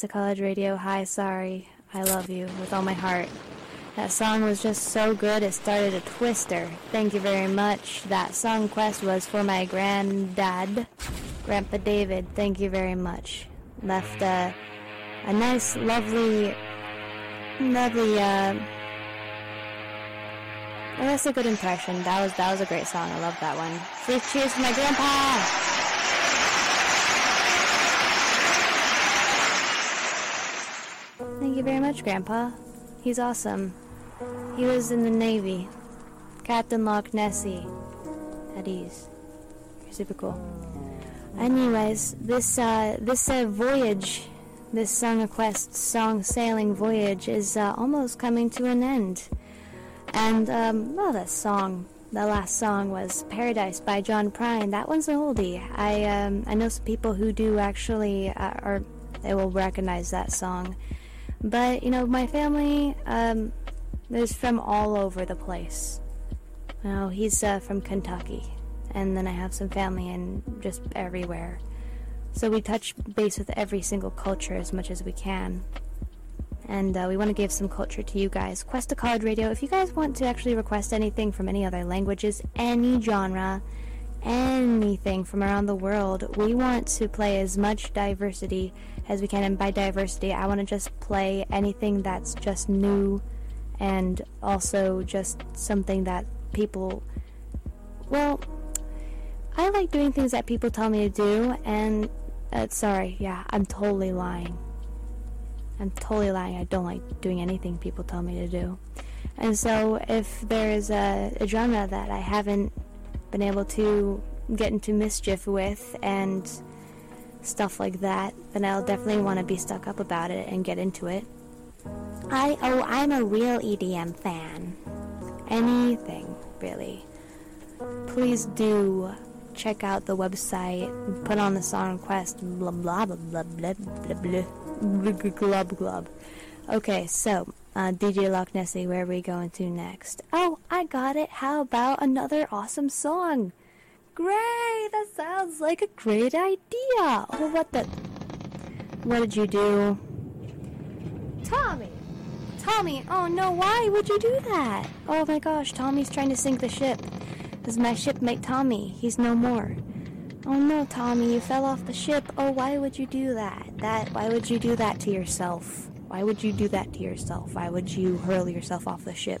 To College Radio. Hi, sorry. I love you with all my heart. That song was just so good, it started a twister. Thank you very much. That song quest was for my granddad, Grandpa David. Thank you very much. Left uh, a nice, lovely, lovely, uh, well, that's a good impression. That was that was a great song. I love that one. Cheers for my grandpa. Thank you very much, Grandpa. He's awesome. He was in the Navy. Captain Loch Nessie. At ease. Super cool. Anyways, this uh, this uh, voyage, this Song of Quest song sailing voyage is uh, almost coming to an end. And um, well, that song, the last song was "Paradise" by John Prine. That one's an oldie. I um, I know some people who do actually, uh, or they will recognize that song. But you know, my family um, is from all over the place. You know, he's uh, from Kentucky, and then I have some family in just everywhere. So we touch base with every single culture as much as we can. And uh, we want to give some culture to you guys. Cuesta College Radio, if you guys want to actually request anything from any other languages, any genre, anything from around the world, we want to play as much diversity as we can. And by diversity, I want to just play anything that's just new and also just something that people, well, I like doing things that people tell me to do, and uh, sorry, yeah, I'm totally lying. I'm totally lying. I don't like doing anything people tell me to do. And so, if there is a, a genre that I haven't been able to get into mischief with and stuff like that, then I'll definitely want to be stuck up about it and get into it. I oh, I'm a real EDM fan. Anything, really. Please do check out the website, put on the song request, blah blah blah blah blah blah blah glub glub. Okay, so Uh, DJ Loch Nessie, where are we going to next? Oh, I got it. How about another awesome song? Great! That sounds like a great idea. Oh, what the? What did you do? Tommy! Tommy! Oh no, why would you do that? Oh my gosh, Tommy's trying to sink the ship. This is my shipmate Tommy. He's no more. Oh no, Tommy, you fell off the ship. Oh, why would you do that? That why would you do that to yourself? Why would you do that to yourself? Why would you hurl yourself off the ship?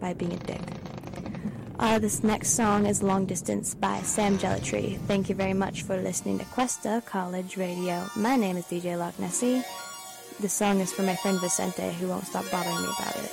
By being a dick. Uh, this next song is Long Distance by Sam Gellaitry. Thank you very much for listening to Cuesta College Radio. My name is DJ Loch Nessie. This song is for my friend Vicente, who won't stop bothering me about it.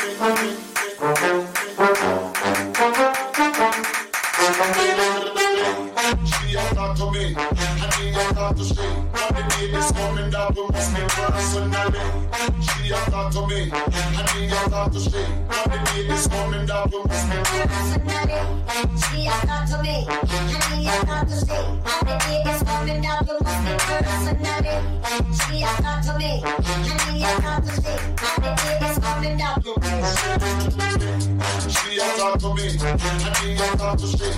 Thank you. She a talk to me, and me a talk to she. Now the is coming that we must meet personally. She a talk to me, and me a talk to she. Now the is coming that we must meet personally. She a talk to me, and me a talk to she. Now the is coming that we must meet personally. She a talk to me, and me a talk to she. Now the is coming that we She a talk to me, and me a talk to she.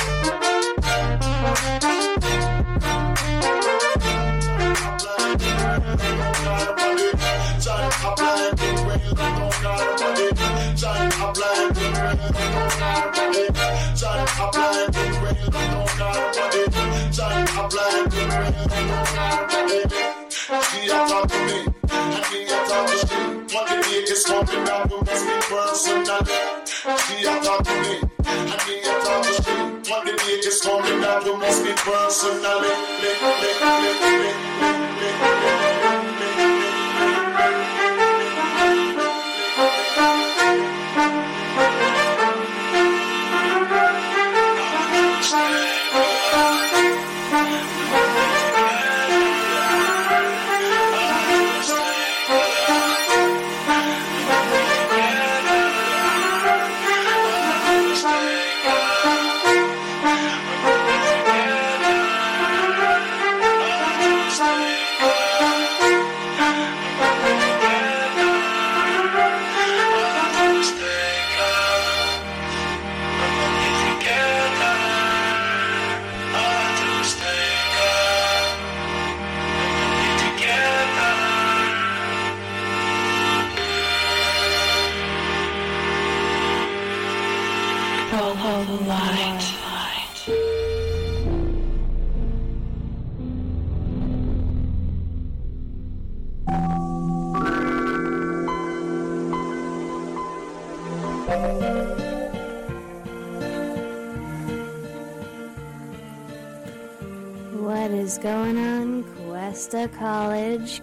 day is coming that we must meet personally. She a talk to me, and me a talk to she. The day is coming that we must meet personally.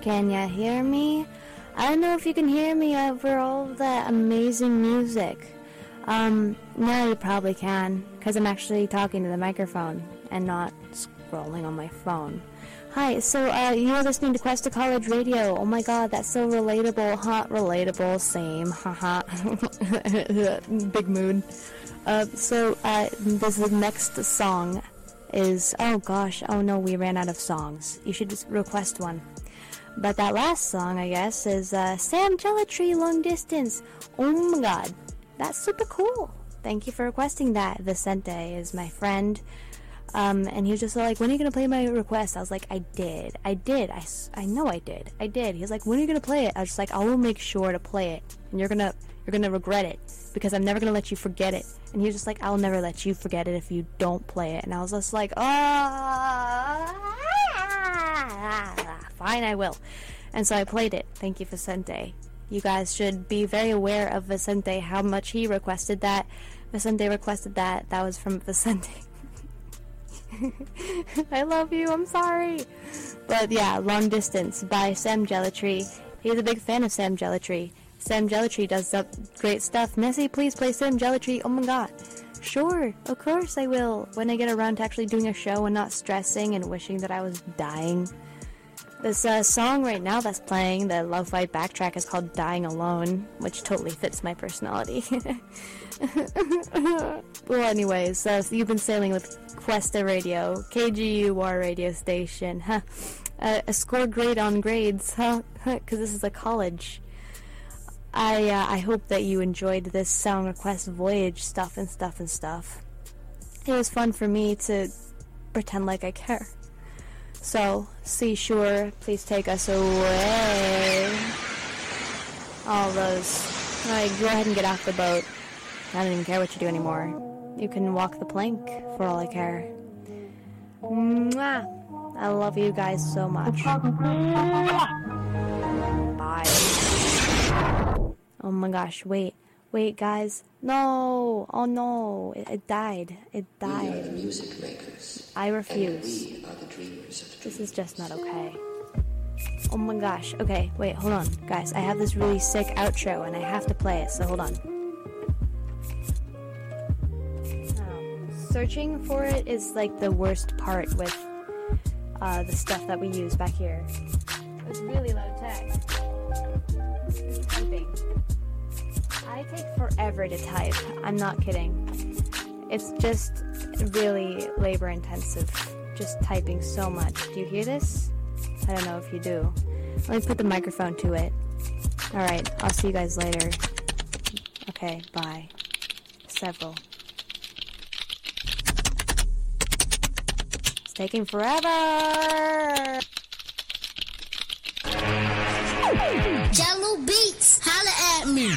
Can ya hear me? I don't know if you can hear me over all that amazing music. Um, no, you probably can, because I'm actually talking to the microphone and not scrolling on my phone. Hi, so uh, you're listening to Cuesta College Radio. Oh my god, that's so relatable. Hot, relatable, same. Haha. Big mood. Uh, so uh, this is the next song is oh gosh oh no we ran out of songs you should just request one But that last song, I guess, is uh, Sam Gellaitry Long Distance. Oh my god, that's super cool. Thank you for requesting that. Vicente is my friend. Um, and he was just like, when are you going to play my request? I was like, I did. I did. I, I know I did. I did. He was like, when are you going to play it? I was just like, I will make sure to play it. And you're going to, you're going to regret it because I'm never going to let you forget it. And he was just like, I'll never let you forget it if you don't play it. And I was just like, ah, fine, I will. And so I played it. Thank you, Vicente. You guys should be very aware of Vicente, how much he requested that. Vicente requested that. That was from Vicente. I love you. I'm sorry. But yeah, Long Distance by Sam Gellaitry. He's a big fan of Sam Gellaitry. Sam Gellaitry does great stuff. Nessie, please play Sam Gellaitry. Oh my god. Sure, of course I will. When I get around to actually doing a show and not stressing and wishing that I was dying. This uh, song right now that's playing, the lo-fi backtrack, is called "Dying Alone," which totally fits my personality. well, anyways, uh, so you've been sailing with Cuesta Radio, KGUR radio station, huh? Uh, a score grade on grades, huh? Because this is a college. I uh, I hope that you enjoyed this song request voyage stuff and stuff and stuff. It was fun for me to pretend like I care. So, Seashore, please take us away. All those. Alright, go ahead and get off the boat. I don't even care what you do anymore. You can walk the plank for all I care. Mwah! I love you guys so much. Bye. Oh my gosh, wait. Wait, guys. No! Oh no! It, it died. It We are the died. music makers. I refuse. And we are the dreamers This is just not okay. Oh my gosh. Okay, wait, hold on. Guys, I have this really sick outro and I have to play it, so hold on. Um, searching for it is like the worst part with uh, the stuff that we use back here. It's really low tech. Typing. I take forever to type. I'm not kidding. It's just really labor intensive. Just typing so much. Do you hear this? I don't know if you do. Let me put the microphone to it. Alright, I'll see you guys later. Okay, bye. Several. It's taking forever! Jello Beats, holla at me.